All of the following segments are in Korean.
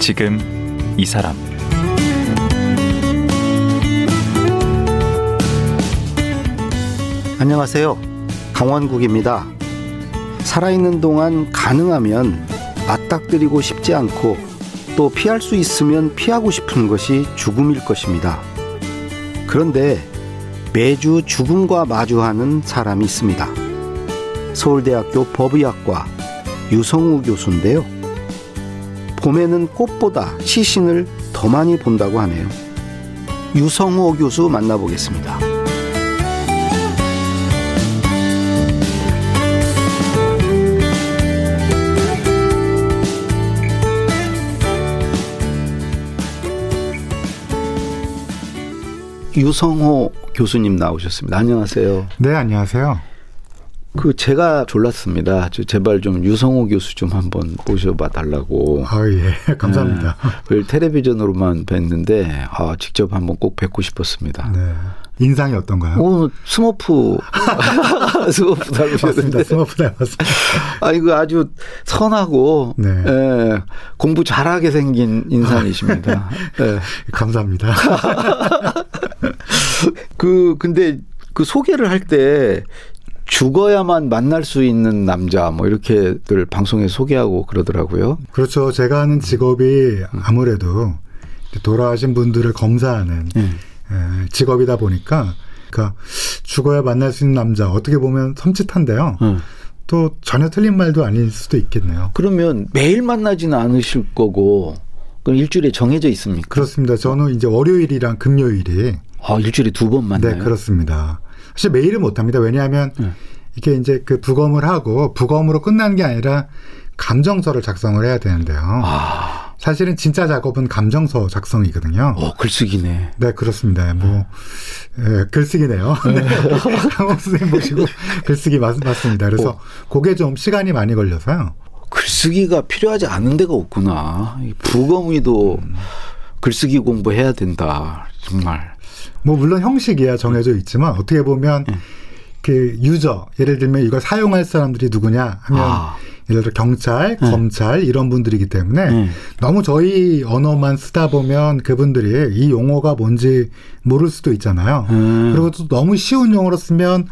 지금 이 사람 안녕하세요. 강원국입니다. 살아있는 동안 가능하면 맞닥뜨리고 싶지 않고 또 피할 수 있으면 피하고 싶은 것이 죽음일 것입니다. 그런데 매주 죽음과 마주하는 사람이 있습니다. 서울대학교 법의학과 유성우 교수인데요. 봄에는 꽃보다 시신을 더 많이 본다고 하네요. 유성호 교수 만나보겠습니다. 유성호 교수님 나오셨습니다. 안녕하세요. 네, 안녕하세요. 그 제가 졸랐습니다. 저 제발 좀 유성호 교수 좀 한번 모셔봐 달라고. 아 예, 감사합니다. 네, 텔레비전으로만 뵀는데 아 직접 한번 꼭 뵙고 싶었습니다. 네. 인상이 어떤가요? 오, 스머프 스머프 닮으셨는데. 스머프 닮았습니다. 아 이거 아주 선하고 네. 예, 공부 잘하게 생긴 인상이십니다. 예. 감사합니다. 그 근데 그 소개를 할 때 죽어야만 만날 수 있는 남자 뭐 이렇게들 방송에 소개하고 그러더라고요. 그렇죠. 제가 하는 직업이 아무래도 돌아가신 분들을 검사하는 음. 에, 직업이다 보니까 그러니까 죽어야 만날 수 있는 남자 어떻게 보면 섬찟한데요. 음. 또 전혀 틀린 말도 아닐 수도 있겠네요. 그러면 매일 만나지는 않으실 거고 그럼 일주일에 정해져 있습니까? 그렇습니다. 저는 이제 월요일이랑 금요일이 아 일주일에 두 번 만나요? 네 그렇습니다. 사실 매일은 못합니다. 왜냐하면 네. 이게 이제 그 부검을 하고 부검으로 끝나는 게 아니라 감정서를 작성을 해야 되는데요. 아, 사실은 진짜 작업은 감정서 작성이거든요. 어 글쓰기네. 네, 그렇습니다. 뭐, 예, 글쓰기네요. 네. 강원 선생님 모시고 글쓰기 맞, 맞습니다. 그래서 그게 좀 시간이 많이 걸려서요. 글쓰기가 필요하지 않은 데가 없구나. 이 부검의도 글쓰기 공부해야 된다. 정말. 뭐, 물론 형식이야 정해져 있지만 어떻게 보면 그 유저, 예를 들면 이걸 사용할 사람들이 누구냐 하면 아. 예를 들어 경찰, 네. 검찰 이런 분들이기 때문에 음. 너무 저희 언어만 쓰다 보면 그분들이 이 용어가 뭔지 모를 수도 있잖아요. 음. 그리고 또 너무 쉬운 용어로 쓰면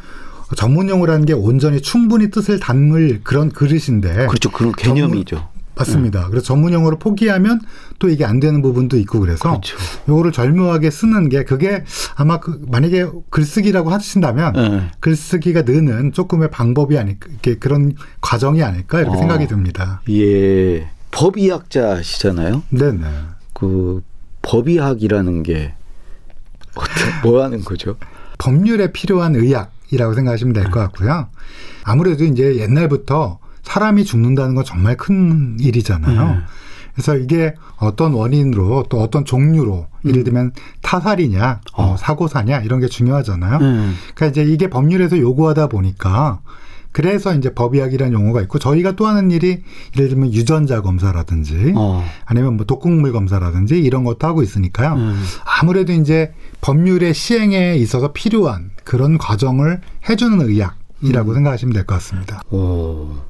전문 용어라는 게 온전히 충분히 뜻을 담을 그런 그릇인데 그렇죠. 그런 개념이죠. 맞습니다. 그래서 전문 용어를 포기하면 또 이게 안 되는 부분도 있고 그래서 그렇죠. 요거를 절묘하게 쓰는 게 그게 아마 그 만약에 글쓰기라고 하신다면 네. 글쓰기가 느는 조금의 방법이 아닐까 그런 과정이 아닐까 이렇게 어. 생각이 듭니다. 예. 법의학자시잖아요. 네네. 그 법의학이라는 게 뭐 하는 거죠? 법률에 필요한 의학이라고 생각하시면 될 것 같고요. 아무래도 이제 옛날부터 사람이 죽는다는 건 정말 큰 일이잖아요. 음. 그래서 이게 어떤 원인으로 또 어떤 종류로 예를 들면 타살이냐, 어, 어. 사고사냐 이런 게 중요하잖아요. 음. 그러니까 이제 이게 법률에서 요구하다 보니까 그래서 이제 법의학이라는 용어가 있고 저희가 또 하는 일이 예를 들면 유전자 검사라든지 어. 아니면 뭐 독극물 검사라든지 이런 것도 하고 있으니까요. 음. 아무래도 이제 법률의 시행에 있어서 필요한 그런 과정을 해주는 의학이라고 생각하시면 될 것 같습니다. 오.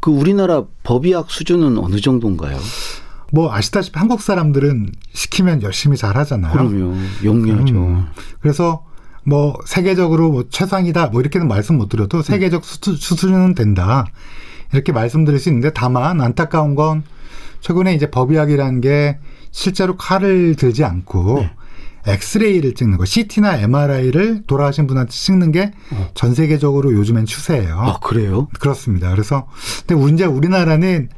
그 우리나라 법의학 수준은 어느 정도인가요? 뭐 아시다시피 한국 사람들은 시키면 열심히 잘 하잖아요. 그럼요. 영리하죠. 음. 그래서 뭐 세계적으로 뭐 최상이다 뭐 이렇게는 말씀 못 드려도 세계적 수준, 수준은 된다 이렇게 말씀드릴 수 있는데 다만 안타까운 건 최근에 이제 법의학이라는 게 실제로 칼을 들지 않고 엑스레이를 찍는 거, CT나 MRI를 돌아가신 분한테 찍는 게 전 세계적으로 요즘엔 추세예요. 아, 그래요? 그렇습니다. 그래서 근데 문제 우리나라는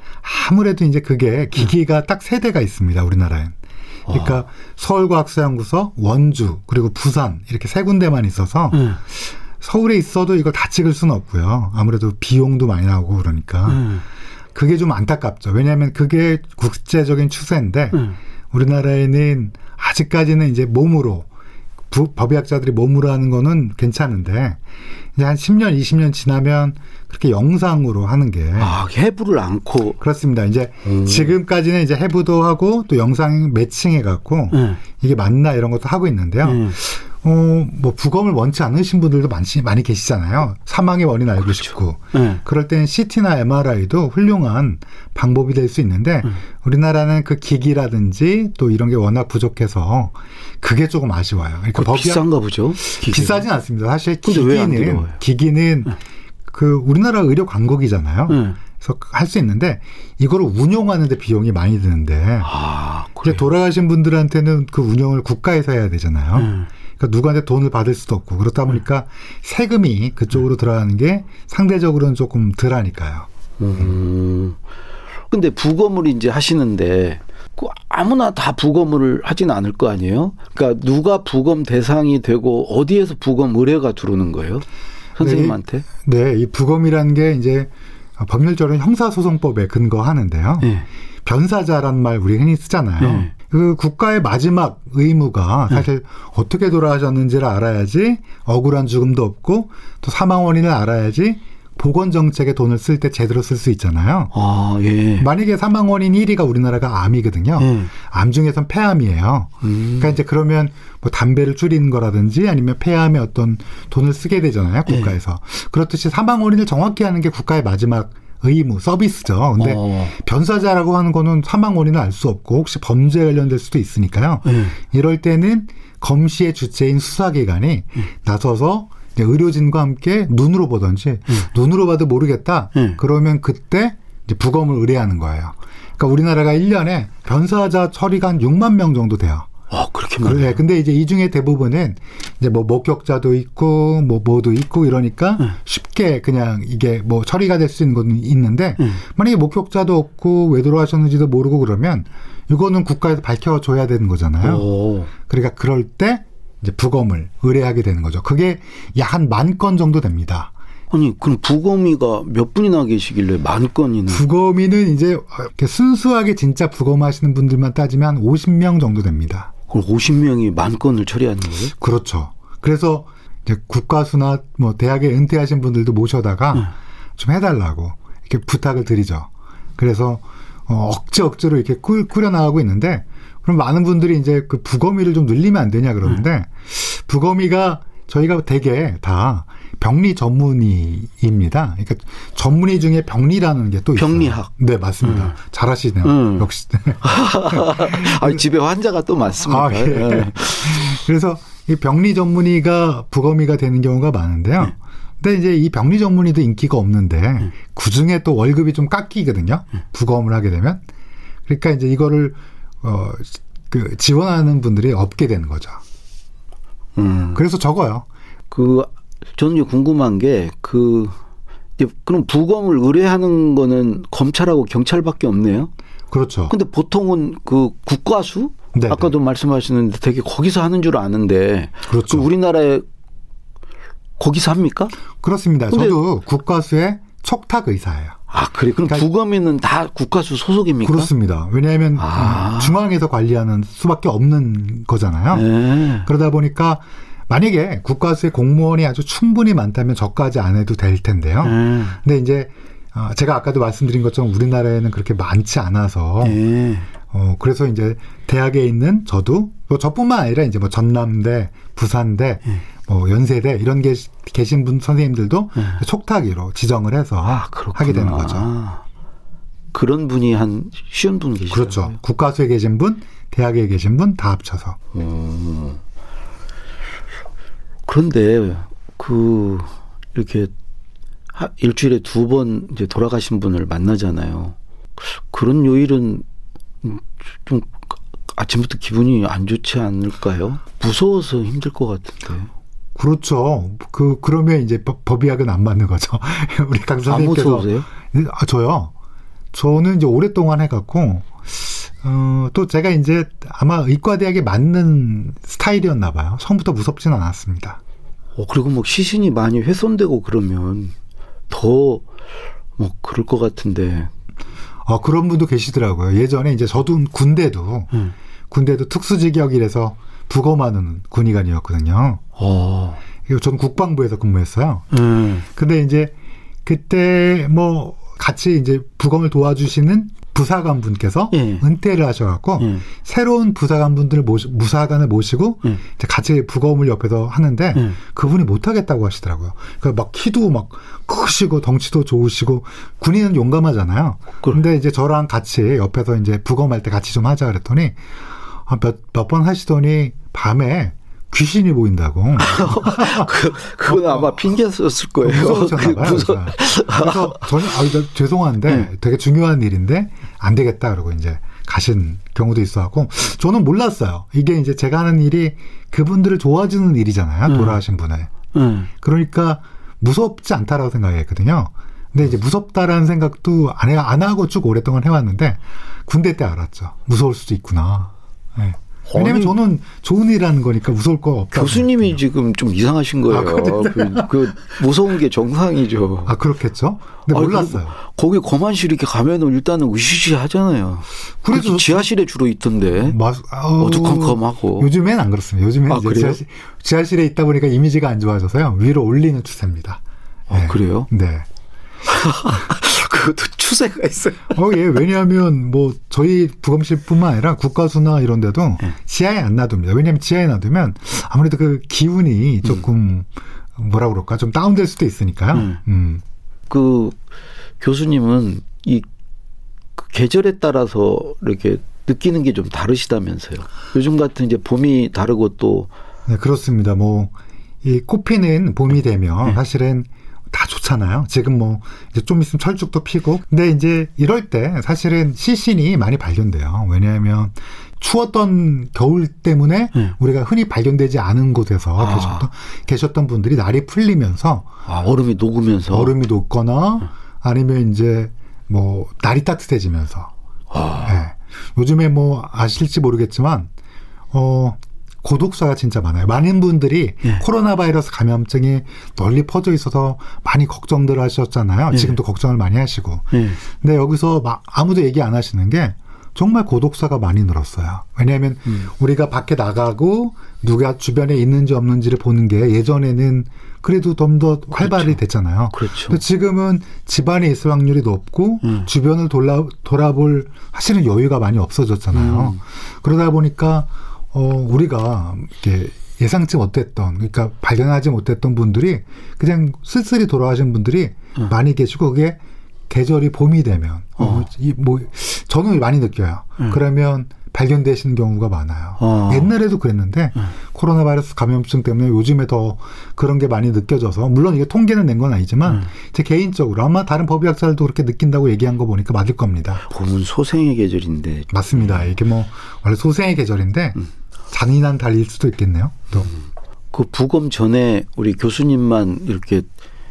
아무래도 이제 그게 기기가 딱 세 대가 있습니다. 우리나라엔. 그러니까 서울과학수연구소, 원주 그리고 부산 이렇게 세 군데만 있어서 음. 서울에 있어도 이걸 다 찍을 수는 없고요. 아무래도 비용도 많이 나오고 그러니까 음. 그게 좀 안타깝죠. 왜냐하면 그게 국제적인 추세인데 음. 우리나라에는 아직까지는 이제 몸으로 부- 법의학자들이 몸으로 하는 거는 괜찮은데 이제 한 10년, 20년 지나면 그렇게 영상으로 하는 게 아, 해부를 않고. 그렇습니다. 이제 음. 지금까지는 이제 해부도 하고 또 영상 매칭해 갖고 음. 이게 맞나 이런 것도 하고 있는데요. 음. 어, 뭐 부검을 원치 않으신 분들도 많지 많이 계시잖아요. 사망의 원인 알고 그렇죠. 싶고. 네. 그럴 땐 CT나 MRI도 훌륭한 방법이 될 수 있는데 음. 우리나라는 그 기기라든지 또 이런 게 워낙 부족해서 그게 조금 아쉬워요. 그러니까 법이 비싼가 보죠? 기계가? 비싸진 않습니다. 사실 기기는? 기기는 그 우리나라 의료 강국이잖아요. 네. 그래서 할 수 있는데 이거를 운용하는데 비용이 많이 드는데 아. 돌아가신 분들한테는 그 운영을 국가에서 해야 되잖아요. 음. 그러니까 누구한테 돈을 받을 수도 없고 그렇다 보니까 세금이 그쪽으로 들어가는 게 상대적으로는 조금 덜하니까요. 음. 근데 부검을 이제 하시는데 그 아무나 다 부검을 하지는 않을 거 아니에요? 그러니까 누가 부검 대상이 되고 어디에서 부검 의뢰가 들어오는 거예요? 선생님한테? 네, 이 부검이라는 게 이제 법률적으로 형사소송법에 근거하는데요. 네. 변사자란 말 우리 흔히 쓰잖아요. 네. 그 국가의 마지막 의무가 사실 어떻게 돌아가셨는지를 알아야지 억울한 죽음도 없고 또 사망 원인을 알아야지 보건 정책에 돈을 쓸 때 제대로 쓸 수 있잖아요. 아, 예. 만약에 사망 원인 1위가 우리나라가 암이거든요. 예. 암 중에선 폐암이에요. 음. 그러니까 이제 그러면 뭐 담배를 줄이는 거라든지 아니면 폐암에 어떤 돈을 쓰게 되잖아요. 예. 국가에서. 그렇듯이 사망 원인을 정확히 하는 게 국가의 마지막 의무, 서비스죠. 근데 어. 변사자라고 하는 거는 사망 원인을 알수 없고 혹시 범죄에 관련될 수도 있으니까요. 예. 이럴 때는 검시의 주체인 수사기관이 음. 나서서 의료진과 함께 눈으로 보든지 눈으로 봐도 모르겠다. 음. 그러면 그때 이제 부검을 의뢰하는 거예요. 그러니까 우리나라가 1년에 변사자 처리가 한 6만 명 정도 돼요. 아, 그렇게 많아요? 그래. 근데 이제 이 중에 대부분은 이제 뭐 목격자도 있고 뭐 뭐도 있고 이러니까 음. 쉽게 그냥 이게 뭐 처리가 될 수 있는 건 있는데 음. 만약에 목격자도 없고 왜 돌아가셨는지도 모르고 그러면 이거는 국가에서 밝혀줘야 되는 거잖아요. 오. 그러니까 그럴 때 이제 부검을 의뢰하게 되는 거죠. 그게 약 한 만 건 정도 됩니다. 아니, 그럼 부검이가 몇 분이나 계시길래 만 건이나? 부검이는 이제 이렇게 순수하게 진짜 부검하시는 분들만 따지면 한 50명 정도 됩니다. 그럼 50명이 만 건을 처리하는 거예요? 그렇죠. 그래서 이제 국가수나 뭐 대학에 은퇴하신 분들도 모셔다가 네. 좀 해달라고 이렇게 부탁을 드리죠. 그래서 어, 억지 억지로 이렇게 꾸, 꾸려나가고 있는데 그럼 많은 분들이 이제 그 부검의를 좀 늘리면 안 되냐 그러는데 네. 부검의가 저희가 대개 다 병리 전문의입니다. 그러니까 전문의 중에 병리라는 게 또 있어요. 병리학. 네, 맞습니다. 잘하시네요. 음. 역시. 아, 집에 환자가 또 많습니다. 아, 예. 예. 그래서 이 병리 전문의가 부검의가 되는 경우가 많은데요. 네. 근데 이제 이 병리 전문의도 인기가 없는데 그 중에 또 월급이 좀 깎이거든요. 네. 부검을 하게 되면. 그러니까 이제 이거를 어, 그 지원하는 분들이 없게 되는 거죠. 음. 그래서 적어요. 그 저는 이제 궁금한 게그 그럼 부검을 의뢰하는 거는 검찰하고 경찰밖에 없네요. 그렇죠. 근데 보통은 그 국과수 네, 아까도 말씀하셨는데 되게 거기서 하는 줄 아는데 그렇죠. 우리나라에 거기서 합니까? 그렇습니다. 저도 국가수의 촉탁 의사예요. 아 그래 그럼 그러니까- 부검에는 다 국과수 소속입니까? 그렇습니다. 왜냐하면 아. 음, 중앙에서 관리하는 수밖에 없는 거잖아요. 네. 그러다 보니까 만약에 국가수의 공무원이 아주 충분히 많다면 저까지 안 해도 될 텐데요. 네. 근데 이제 어, 제가 아까도 말씀드린 것처럼 우리나라에는 그렇게 많지 않아서 네. 어 그래서 이제 대학에 있는 저도 뭐 저뿐만 아니라 이제 뭐 전남대, 부산대, 네. 뭐 연세대 이런 게 계신 분 선생님들도 촉탁위로 지정을 해서 아. 하게 되는 거죠. 그런 분이 한 쉬운 분 계시죠. 그렇죠. 국가수에 계신 분, 대학에 계신 분 다 합쳐서. 음. 그런데 그 이렇게 하- 일주일에 두 번 이제 돌아가신 분을 만나잖아요. 그런 요일은 좀 아침부터 기분이 안 좋지 않을까요? 무서워서 힘들 것 같은데. 그렇죠. 그 그러면 이제 법- 법의학은 안 맞는 거죠. 우리 강안 선생님께서 무서우세요? 아, 저요. 저는 이제 오랫동안 해갖고, 어, 또 제가 이제 아마 의과대학에 맞는 스타일이었나 봐요. 처음부터 무섭진 않았습니다. 어, 그리고 뭐 시신이 많이 훼손되고 그러면 더 뭐 그럴 것 같은데. 어, 그런 분도 계시더라고요. 예전에 이제 저도 군대도, 음. 군대도 특수직역이라서 부검하는 군의관이었거든요. 어. 이거 전 국방부에서 근무했어요. 음. 근데 이제 그때 뭐 같이 이제 부검을 도와주시는 부사관 분께서 예. 은퇴를 하셔갖고 예. 새로운 부사관 분들을 모시, 무사관을 모시고 예. 이제 같이 부검을 옆에서 하는데 예. 그분이 못하겠다고 하시더라고요. 그러니까 막 키도 막 크시고 덩치도 좋으시고 군인은 용감하잖아요. 그래. 근데 이제 저랑 같이 옆에서 이제 부검할 때 같이 좀 하자 그랬더니 아, 몇몇 번 하시더니 밤에 귀신이 보인다고. 그, 그건 아마 핑계 썼을 거예요. 무서우셨나 그 봐요. 무서- 그래서, 그래서 저는 아, 저 죄송한데 네. 되게 중요한 일인데 안 되겠다 그러고 이제 가신 경우도 있어갖고 저는 몰랐어요. 이게 이제 제가 하는 일이 그분들을 도와주는 일이잖아요. 네. 돌아가신 분을. 예. 그러니까 무섭지 않다라고 생각했거든요. 근데 이제 무섭다라는 생각도 안, 해, 안 하고 쭉 오랫동안 해왔는데 군대 때 알았죠. 무서울 수도 있구나. 예. 왜냐면 저는 좋은 일하는 거니까 무서울 거 없다. 교수님이 지금 좀 이상하신 거예요. 아, 그, 그 무서운 게 정상이죠. 아 그렇겠죠? 근데 아니, 몰랐어요. 그- 거기 거만실 이렇게 가면은 일단은 으시시 하잖아요. 그래서 지하실에 주로 있던데. 마- 아우, 어두컴컴하고. 요즘엔 안 그렇습니다. 요즘엔 아? 지하실, 지하실에 있다 보니까 이미지가 안 좋아져서요. 위로 올리는 추세입니다. 아, 그래요? 네. 그것도 추세가 있어요. 어, 예. 왜냐하면 뭐 저희 부검실뿐만 아니라 국가수나 이런 데도 네. 지하에 안 놔둡니다. 왜냐하면 지하에 놔두면 아무래도 그 기운이 조금 뭐라 그럴까 좀 다운될 수도 있으니까요. 음. 음. 그 교수님은 이그 계절에 따라서 이렇게 느끼는 게 좀 다르시다면서요. 요즘 같은 이제 봄이 다르고 또 네, 그렇습니다. 뭐, 이 꽃피는 봄이 되면 네. 사실은 다 좋잖아요. 지금 뭐, 이제 좀 있으면 철쭉도 피고. 근데 이제 이럴 때 사실은 시신이 많이 발견돼요. 왜냐하면 추웠던 겨울 때문에 네. 우리가 흔히 발견되지 않은 곳에서 아. 계셨던, 계셨던 분들이 날이 풀리면서 아, 얼음이 녹으면서 얼음이 녹거나 아니면 이제 뭐, 날이 따뜻해지면서 아, 네. 요즘에 뭐 아실지 모르겠지만 어 고독사가 진짜 많아요. 많은 분들이 예. 코로나 바이러스 감염증이 널리 퍼져 있어서 많이 걱정들 하셨잖아요. 예. 지금도 걱정을 많이 하시고. 예. 근데 여기서 막 아무도 얘기 안 하시는 게 정말 고독사가 많이 늘었어요. 왜냐하면 음. 우리가 밖에 나가고 누가 주변에 있는지 없는지를 보는 게 예전에는 그래도 좀 더 활발히 됐잖아요. 그렇죠. 지금은 집안에 있을 확률이 높고 음. 주변을 돌아, 돌아볼 사실은 여유가 많이 없어졌잖아요. 음. 그러다 보니까 어 우리가 이렇게 예상치 못했던 그러니까 발견하지 못했던 분들이 그냥 쓸쓸히 돌아가신 분들이 음. 많이 계시고 그게 계절이 봄이 되면 어, 어. 이뭐 저는 많이 느껴요. 음. 그러면 발견되시는 경우가 많아요. 어. 옛날에도 그랬는데 음. 코로나 바이러스 감염증 때문에 요즘에 더 그런 게 많이 느껴져서 물론 이게 통계는 낸 건 아니지만 음. 제 개인적으로 아마 다른 법의학자들도 그렇게 느낀다고 얘기한 거 보니까 맞을 겁니다. 봄은 소생의 계절인데 맞습니다. 이게 뭐 원래 소생의 계절인데 음. 잔인한 달일 수도 있겠네요. 또 그 부검 전에 우리 교수님만 이렇게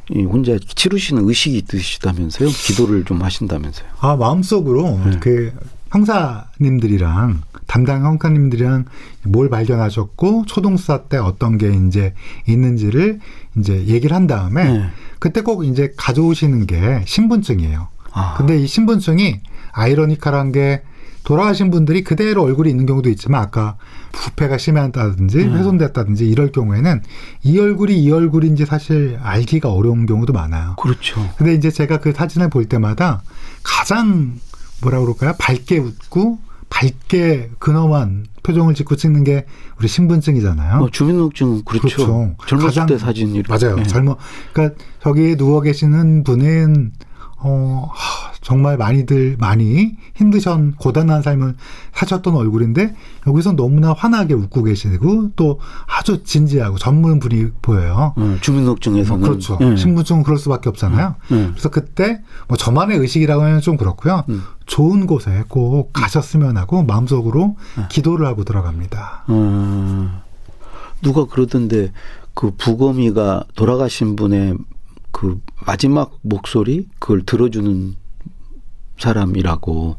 이 혼자 치르시는 의식이 있으시다면서요? 기도를 좀 하신다면서요? 아, 마음속으로 네. 그 형사님들이랑 담당 형사님들이랑 뭘 발견하셨고 초동수사 때 어떤 게 이제 있는지를 이제 얘기를 한 다음에 네. 그때 꼭 이제 가져오시는 게 신분증이에요. 아. 근데 이 신분증이 아이러니컬한 게 돌아가신 분들이 그대로 얼굴이 있는 경우도 있지만 아까 부패가 심했다든지 음. 훼손됐다든지 이럴 경우에는 이 얼굴이 이 얼굴인지 사실 알기가 어려운 경우도 많아요. 그렇죠. 근데 이제 제가 그 사진을 볼 때마다 가장 뭐라 그럴까요? 밝게 웃고 밝게 근엄한 표정을 짓고 찍는 게 우리 신분증이잖아요. 어, 주민등록증은 그렇죠. 젊었을 가장- 때 사진 이렇게. 맞아요. 네. 젊어. 그러니까 저기 누워 계시는 분은 어 하, 정말 많이들 많이 힘드신 고단한 삶을 사셨던 얼굴인데 여기서 너무나 환하게 웃고 계시고 또 아주 진지하고 전문 분이 보여요. 어, 주민등록증에서는 그렇죠. 예. 신분증은 그럴 수밖에 없잖아요. 예. 그래서 그때 뭐 저만의 의식이라고 하면 좀 그렇고요. 음. 좋은 곳에 꼭 가셨으면 하고 마음속으로 네. 기도를 하고 들어갑니다. 어, 누가 그러던데 그 부검이가 돌아가신 분의 그 마지막 목소리 그걸 들어주는 사람이라고.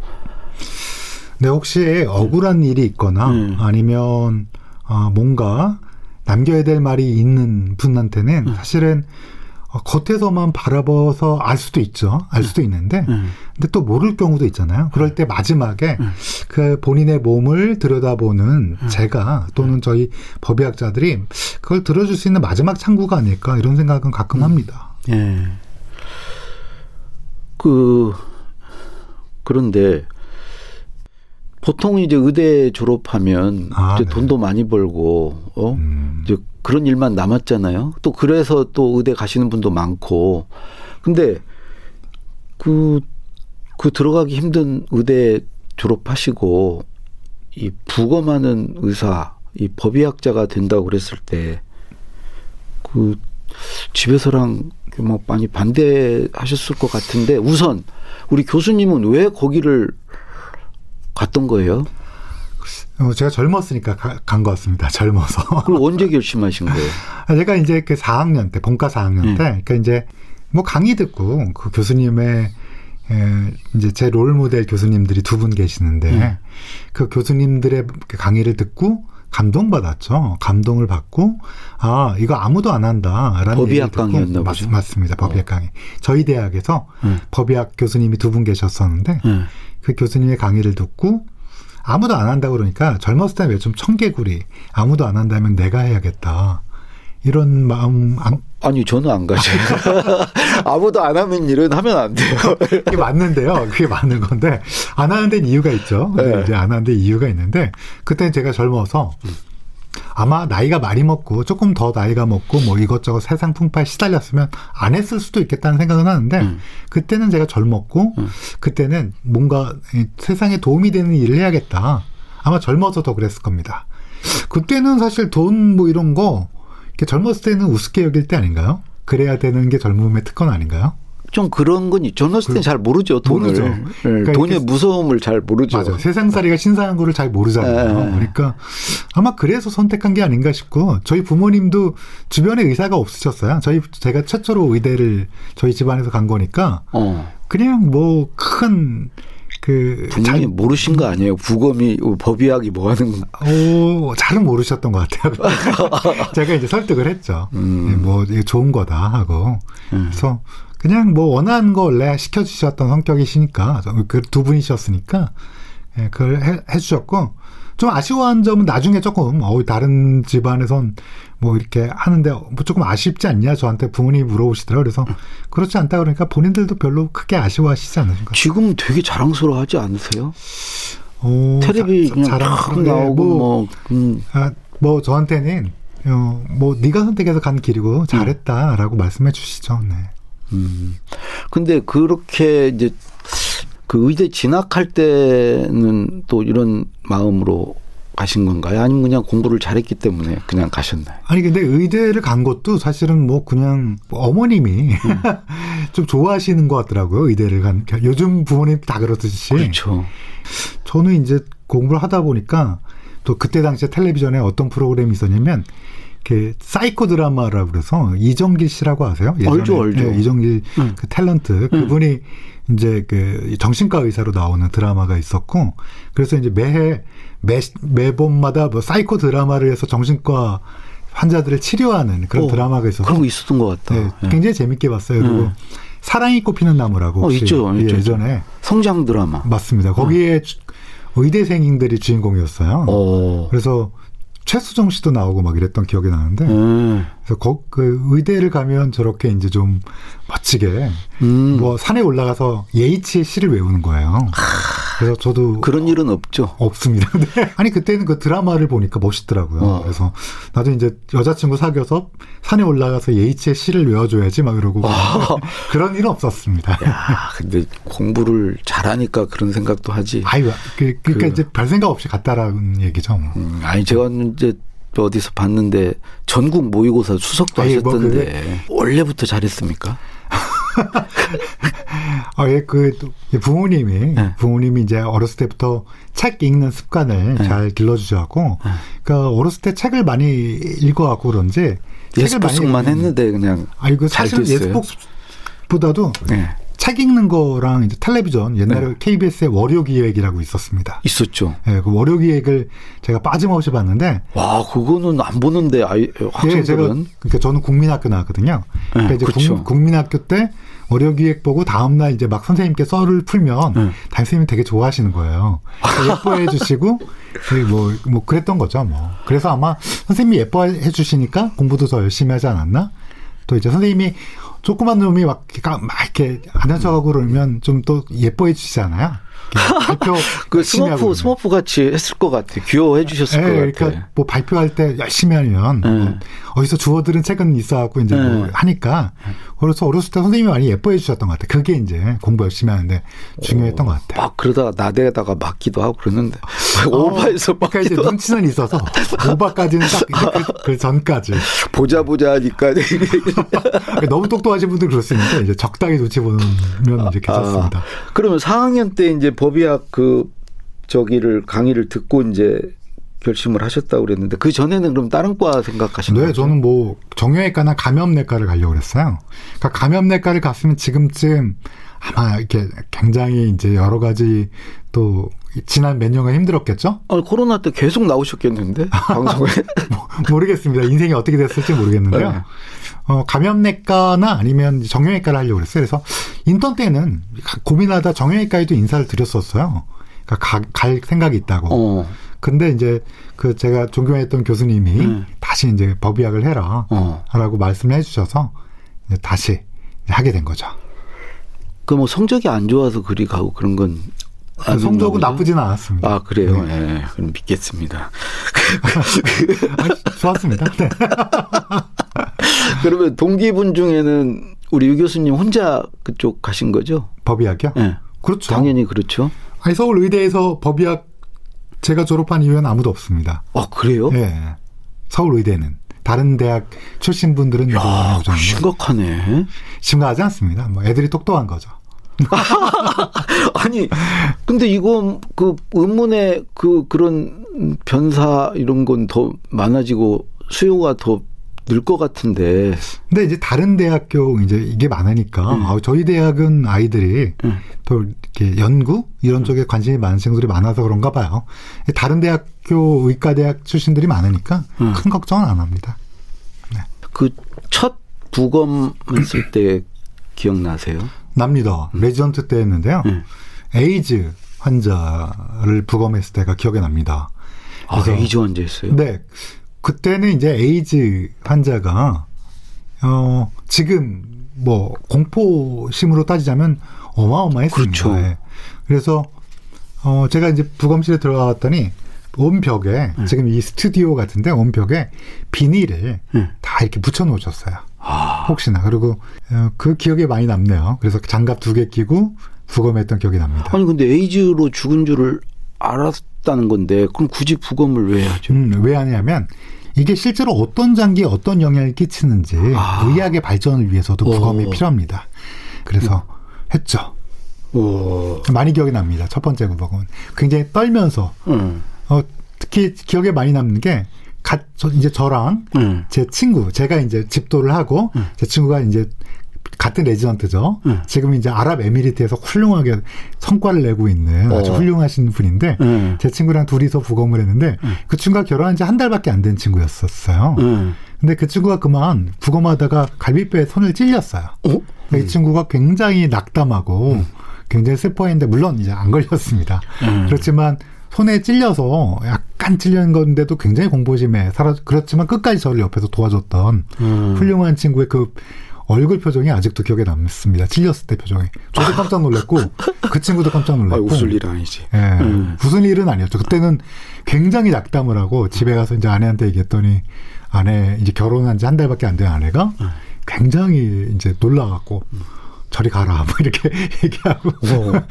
네, 혹시 억울한 일이 있거나 음. 아니면 어, 뭔가 남겨야 될 말이 있는 분한테는 음. 사실은 어, 겉에서만 바라봐서 알 수도 있죠. 알 수도 있는데 음. 근데 또 모를 경우도 있잖아요. 그럴 때 마지막에 음. 그 본인의 몸을 들여다보는 음. 제가 또는 저희 법의학자들이 그걸 들어줄 수 있는 마지막 창구가 아닐까 이런 생각은 가끔 음. 합니다. 예. 그 그런데 보통 이제 의대 졸업하면 아, 이제 네. 돈도 많이 벌고 어 음. 이제 그런 일만 남았잖아요. 또 그래서 또 의대 가시는 분도 많고. 근데 그, 그 들어가기 힘든 의대 졸업하시고 이 부검하는 의사, 이 법의학자가 된다고 그랬을 때 그 집에서랑 뭐 많이 반대하셨을 것 같은데 우선 우리 교수님은 왜 거기를 갔던 거예요? 어, 제가 젊었으니까 간 것 같습니다. 젊어서. 그걸 언제 결심하신 거예요? 아, 제가 이제 그 4학년 때, 본과 4학년 네. 때, 그러니까 이제 뭐 강의 듣고 그 교수님의 에, 이제 제 롤 모델 교수님들이 두 분 계시는데 네. 그 교수님들의 그 강의를 듣고 감동받았죠. 감동을 받고 아 이거 아무도 안 한다라는 법의학 강의였나 맞, 보죠? 맞습니다. 법의학 강의. 저희 대학에서 네. 법의학 교수님이 두 분 계셨었는데 네. 그 교수님의 강의를 듣고 아무도 안 한다 그러니까 젊었을 때 왜 좀 청개구리 아무도 안 한다면 내가 해야겠다 이런 마음 안- 아니 저는 안 가죠. 아무도 안 하는 일은 하면 안 돼요. 그게 맞는데요. 그게 맞는 건데 안 하는 데는 이유가 있죠. 근데 네. 이제 안 하는 데 이유가 있는데 그때 제가 젊어서 아마 나이가 많이 먹고 조금 더 나이가 먹고 뭐 이것저것 세상 풍파에 시달렸으면 안 했을 수도 있겠다는 생각은 하는데 음. 그때는 제가 젊었고 음. 그때는 뭔가 이 세상에 도움이 되는 일을 해야겠다. 아마 젊어서 더 그랬을 겁니다. 그때는 사실 돈 뭐 이런 거 젊었을 때는 우습게 여길 때 아닌가요? 그래야 되는 게 젊음의 특권 아닌가요? 좀 그런 건. 젊었을 때는 잘 모르죠. 돈을. 모르죠. 네, 그러니까 돈의 무서움을 잘 모르죠. 맞아요. 세상살이가 신사한 거를 잘 모르잖아요. 네. 그러니까 아마 그래서 선택한 게 아닌가 싶고 저희 부모님도 주변에 의사가 없으셨어요. 저희 제가 최초로 의대를 저희 집안에서 간 거니까 어. 그냥 뭐 뭐큰 그 분명히 모르신 거 아니에요. 부검이 법의학이 뭐 하는 건. 오, 잘은 모르셨던 것 같아요. 제가 이제 설득을 했죠. 음. 예, 뭐, 좋은 거다 하고. 음. 그래서 그냥 뭐 원하는 거 원래 시켜주셨던 성격이시니까, 그 두 분이셨으니까, 예, 그걸 해, 해주셨고, 좀 아쉬워한 점은 나중에 조금, 어, 다른 집안에선 뭐 이렇게 하는데 뭐 조금 아쉽지 않냐 저한테 부모님이 물어보시더라고요. 그래서 그렇지 않다 그러니까 본인들도 별로 크게 아쉬워하시지 않으신가. 지금 되게 자랑스러워하지 않으세요? 오, 텔레비 자- 그냥 예, 나오고 뭐 뭐, 음, 아, 뭐 저한테는 어, 뭐 네가 선택해서 간 길이고 잘했다라고 말씀해 주시죠. 네. 음. 근데 그렇게 이제 그 의대 진학할 때는 또 이런 마음으로 가신 건가요? 아니면 그냥 공부를 잘했기 때문에 그냥 가셨나요? 아니 근데 의대를 간 것도 사실은 뭐 그냥 뭐 어머님이 좀 좋아하시는 것 같더라고요. 의대를 간 요즘 부모님 다 그러듯이 그렇죠. 저는 이제 공부를 하다 보니까 또 그때 당시에 텔레비전에 어떤 프로그램이 있었냐면 그 사이코 드라마라고 그래서 이정길 씨라고 아세요? 알죠, 알죠. 예, 이정길 음. 그 탤런트 그분이 이제 그 정신과 의사로 나오는 드라마가 있었고 그래서 이제 매해 매 매번마다 뭐 사이코 드라마를 해서 정신과 환자들을 치료하는 그런 어, 드라마가 있었고 그런 거 있었던 것 같다. 네, 예. 굉장히 재밌게 봤어요. 그리고 음. 사랑이 꽃피는 나무라고 어, 있죠, 예, 있죠. 예전에 성장 드라마. 맞습니다. 거기에 주- 의대생들이 주인공이었어요. 어. 그래서 최수종 씨도 나오고 막 이랬던 기억이 나는데 음. 그래서 거, 그 의대를 가면 저렇게 이제 좀 멋지게 음. 뭐 산에 올라가서 예이치의 시를 외우는 거예요. 그래서 저도 그런 일은 없죠. 없습니다. 근데 아니 그때는 그 드라마를 보니까 멋있더라고요. 어. 그래서 나도 이제 여자친구 사귀어서 산에 올라가서 예이치의 시를 외워줘야지 막 이러고 그런 일은 없었습니다. 야, 근데 공부를 잘하니까 그런 생각도 하지. 아유, 그, 그러니까 그- 이제 별 생각 없이 갔다라는 얘기죠. 뭐. 음, 아니 제가 이제 어디서 봤는데 전국 모의고사 수석도 아니, 뭐 하셨던데 원래부터 잘했습니까? 아, 예, 그, 또 부모님이, 네. 부모님이 이제 어렸을 때부터 책 읽는 습관을 네. 잘 길러주셔갖고, 그러니까 어렸을 때 책을 많이 읽어갖고 그런지, 책을 많이 했는데 그냥 그잘 사실 됐어요. 예습복보다도 네, 책 읽는 거랑 이제 텔레비전, 옛날에 네. KBS의 월요 기획이라고 있었습니다. 있었죠. 예, 그 월요 기획을 제가 빠짐없이 봤는데, 와 그거는 안 보는데 아이 예, 제가 학생들은 그러니까 저는 국민학교 나왔거든요. 그러니까 네, 이제 그렇죠. 국, 민학교때 월요 기획 보고 다음 날 이제 막 선생님께 썰을 풀면 네. 담임 선생님이 되게 좋아하시는 거예요. 예뻐해 주시고 뭐, 뭐 그랬던 거죠, 뭐. 그래서 아마 선생님이 예뻐해 주시니까 공부도 더 열심히 하지 않았나? 또 이제 선생님이 조그만 놈이 막, 이렇게 막 이렇게 안 하셔가고 그러면 좀 또 예뻐해 주시잖아요. 발표 그 스머프. 스머프 같이 했을 것 같아. 귀여워해 주셨을 예, 것 그러니까 같아. 뭐 발표할 때 열심히 하면 네. 뭐 어디서 주워들은 책은 있어갖고 이제 뭐 네. 하니까 그래서 어렸을 때 선생님이 많이 예뻐해 주셨던 것 같아. 그게 이제 공부 열심히 하는데 중요했던 것 같아요. 막 그러다가 나대다가 맞기도 하고 그러는데 오바해서 그러니까 이제 맞기도 하고 눈치는 있어서 오바까지는 딱 이제 그, 그 전까지 보자 보자 하니까 그러니까 너무 똑똑하신 분들 있는데 이제 적당히 눈치 보는 이제 괜찮습니다. 아, 그러면 4학년 때 이제 법의학 그 저기를 강의를 듣고 이제 결심을 하셨다고 그랬는데 그 전에는 그럼 다른 과 생각하신 네, 거죠? 저는 뭐 정형외과나 감염내과를 가려고 그랬어요. 그러니까 감염내과를 갔으면 지금쯤 아마 이렇게 굉장히 이제 여러 가지 또 지난 몇 년간 힘들었겠죠? 아, 코로나 때 계속 나오셨겠는데 방송에 모르겠습니다. 인생이 어떻게 됐을지 모르겠는데요. 네. 어, 감염내과나 아니면 정형외과를 하려고 그랬어요. 그래서 인턴 때는 고민하다 정형외과에도 인사를 드렸었어요. 그러니까 가- 갈 생각이 있다고. 어, 근데 이제 그 제가 존경했던 교수님이 음. 다시 이제 법의학을 해라. 어. 라고 말씀을 해주셔서 다시 하게 된 거죠. 그 뭐 성적이 안 좋아서 그리 가고 그런 건 아닌가 성적은 보죠? 나쁘지는 않았습니다. 아 그래요. 네. 예, 그럼 믿겠습니다. 아니, 좋았습니다. 네. 그러면 동기분 중에는 우리 유 교수님 혼자 그쪽 가신 거죠? 법의학이요? 예. 그렇죠. 당연히 그렇죠. 아니, 서울 의대에서 법의학 제가 졸업한 이후에는 아무도 없습니다. 아 그래요? 예. 서울 의대는. 다른 대학 출신 분들은 아, 오셨는데 심각하네. 심각하지 않습니다. 뭐 애들이 똑똑한 거죠. 아니, 근데 이거 그 의문의 그 그런 변사 이런 건 더 많아지고 수요가 더 늘것 같은데. 근데 이제 다른 대학교 이제 이게 많으니까 아, 저희 대학은 아이들이 음. 또 이렇게 연구 이런 쪽에 관심이 많은 친구들이 많아서 그런가 봐요. 다른 대학교 의과대학 출신들이 많으니까 음. 큰 걱정은 안 합니다. 그첫 부검 했을 때 기억나세요? 납니다. 레지던트 때 했는데요. 음. 에이즈 환자를 부검했을 때가 기억이 납니다. 아, 에이즈 환자였어요? 네. 그때는 이제 에이즈 환자가 어 지금 뭐 공포심으로 따지자면 어마어마했습니다. 그렇죠. 예. 그래서 어 제가 이제 부검실에 들어갔더니 온 벽에 네. 지금 이 스튜디오 같은데 온 벽에 비닐을 네. 다 이렇게 붙여 놓으셨어요. 아, 혹시나 그리고 어, 그 기억에 많이 남네요. 그래서 장갑 두 개 끼고 부검했던 기억이 납니다. 아니 근데 에이즈로 죽은 줄을 알았다는 건데 그럼 굳이 부검을 왜 해야죠? 음, 왜 하냐면 이게 실제로 어떤 장기에 어떤 영향을 끼치는지 아. 의학의 발전을 위해서도 부검이 오. 필요합니다. 그래서 했죠. 오, 많이 기억이 납니다. 첫 번째 부검은 굉장히 떨면서 응, 어, 특히 기억에 많이 남는 게 가, 저, 이제 저랑 응, 제 친구 제가 이제 집도를 하고 음. 제 친구가 이제 같은 레지던트죠. 음. 지금 이제 아랍에미리트에서 훌륭하게 성과를 내고 있는 아주 어. 훌륭하신 분인데 응, 제 친구랑 둘이서 부검을 했는데 음. 그 친구가 결혼한 지 한 달밖에 안 된 친구였었어요. 응. 근데 그 친구가 그만 부검하다가 갈비뼈에 손을 찔렸어요. 어? 이 친구가 굉장히 낙담하고 굉장히 슬퍼했는데 물론 이제 안 걸렸습니다. 음. 그렇지만 손에 찔려서 약간 찔린 건데도 굉장히 공포심에 살아 그렇지만 끝까지 저를 옆에서 도와줬던 음. 훌륭한 친구의 그 얼굴 표정이 아직도 기억에 남습니다. 찔렸을 때 표정이. 저도 깜짝 놀랐고 그 친구도 깜짝 아, 놀랐고. 웃을 일 아니지. 예. 음. 무슨 일은 아니었죠. 그때는 굉장히 낙담을 하고 집에 가서 이제 아내한테 얘기했더니 아내 이제 결혼한 지 한 달밖에 안 된 아내가 음. 굉장히 이제 놀라갖고 저리 가라 뭐 이렇게 얘기하고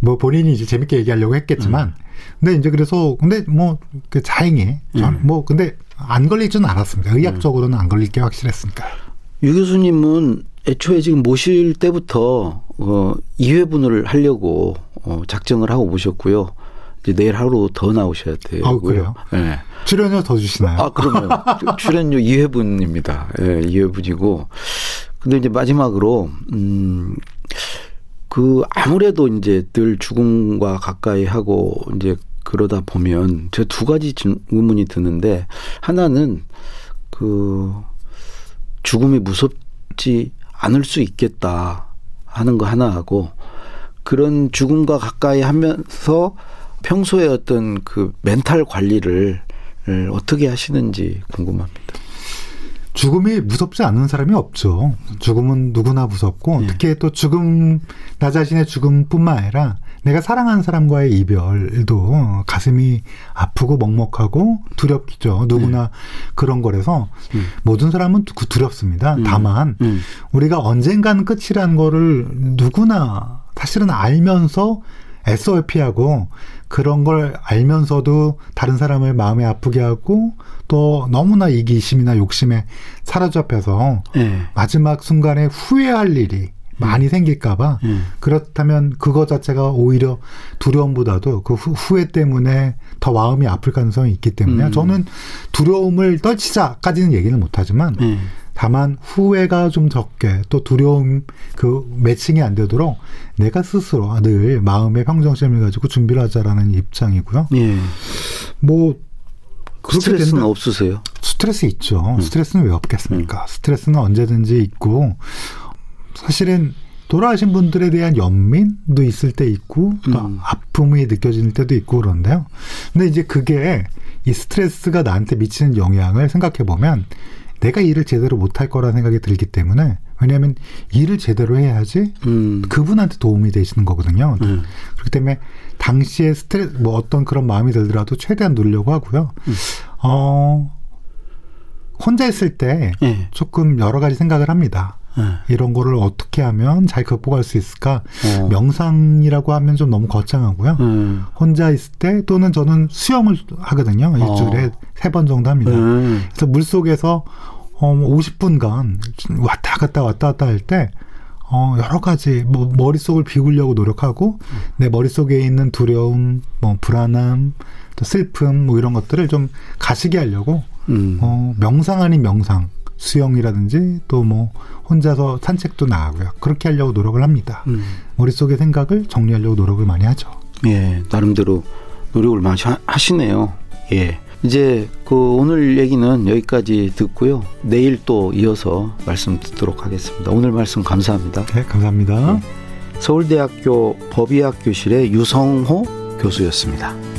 뭐 본인이 이제 재밌게 얘기하려고 했겠지만 근데 이제 그래서 근데 뭐 그 다행히 저는 뭐 근데 안 걸릴 줄은 알았습니다. 의학적으로는 안 걸릴 게 확실했으니까. 유 교수님은 애초에 지금 모실 때부터 어 2회분을 하려고 어 작정을 하고 모셨고요. 이제 내일 하루 더 나오셔야 되고요. 아우, 그래요? 네. 출연료 더 주시나요? 아, 그러면 출연료 2회분입니다. 예, 2회분이고. 근데 이제 마지막으로 음. 그 아무래도 이제 늘 죽음과 가까이 하고 이제 그러다 보면 저 두 가지 질- 의문이 드는데 하나는 그 죽음이 무섭지 않을 수 있겠다 하는 거 하나 하고 그런 죽음과 가까이 하면서 평소에 어떤 그 멘탈 관리를 을 어떻게 하시는지 궁금합니다. 죽음이 무섭지 않은 사람이 없죠. 죽음은 누구나 무섭고 네. 특히 또 죽음 나 자신의 죽음뿐만 아니라 내가 사랑하는 사람과의 이별도 가슴이 아프고 먹먹하고 두렵죠. 누구나 네. 그런 거라서 음. 모든 사람은 두렵습니다. 음. 다만 음. 우리가 언젠가는 끝이라는 거를 누구나 사실은 알면서 애써 피하고 그런 걸 알면서도 다른 사람을 마음에 아프게 하고 또 너무나 이기심이나 욕심에 사로잡혀서 네. 마지막 순간에 후회할 일이 많이 음. 생길까봐 음. 그렇다면 그거 자체가 오히려 두려움보다도 그 후, 회 때문에 더 마음이 아플 가능성이 있기 때문에 음. 저는 두려움을 떨치자까지는 얘기는 못하지만 음. 다만 후회가 좀 적게 또 두려움 그 매칭이 안 되도록 내가 스스로 늘 마음의 평정심을 가지고 준비를 하자라는 입장이고요. 예. 뭐 스트레스는 된다. 없으세요? 스트레스 있죠. 음. 스트레스는 왜 없겠습니까? 음. 스트레스는 언제든지 있고 사실은 돌아가신 분들에 대한 연민도 있을 때 있고 또 음. 아픔이 느껴지는 때도 있고 그런데요. 근데 이제 그게 이 스트레스가 나한테 미치는 영향을 생각해 보면 내가 일을 제대로 못할 거라는 생각이 들기 때문에 왜냐하면 일을 제대로 해야지 음. 그분한테 도움이 되시는 거거든요. 음. 그렇기 때문에 당시에 스트레스 뭐 어떤 그런 마음이 들더라도 최대한 누리려고 하고요. 음. 어 혼자 있을 때 네. 조금 여러 가지 생각을 합니다. 네. 이런 거를 어떻게 하면 잘 극복할 수 있을까? 어. 명상이라고 하면 좀 너무 거창하고요. 음. 혼자 있을 때 또는 저는 수영을 하거든요. 일주일에 어. 세번 정도 합니다. 음. 그래서 물 속에서 어, 50분간 왔다 갔다 왔다 갔다 할 때 어, 여러 가지, 뭐, 머릿속을 비우려고 노력하고, 음. 내 머릿속에 있는 두려움, 뭐, 불안함, 또 슬픔, 뭐, 이런 것들을 좀 가시게 하려고, 음. 어, 명상 아닌 명상, 수영이라든지 또 뭐 혼자서 산책도 나가고요. 그렇게 하려고 노력을 합니다. 음. 머릿속의 생각을 정리하려고 노력을 많이 하죠. 예, 나름대로 노력을 많이 하 시네요. 예. 이제 그 오늘 얘기는 여기까지 듣고요. 내일 또 이어서 말씀 듣도록 하겠습니다. 오늘 말씀 감사합니다. 네, 감사합니다. 네. 서울대학교 법의학 교실의 유성호 교수였습니다.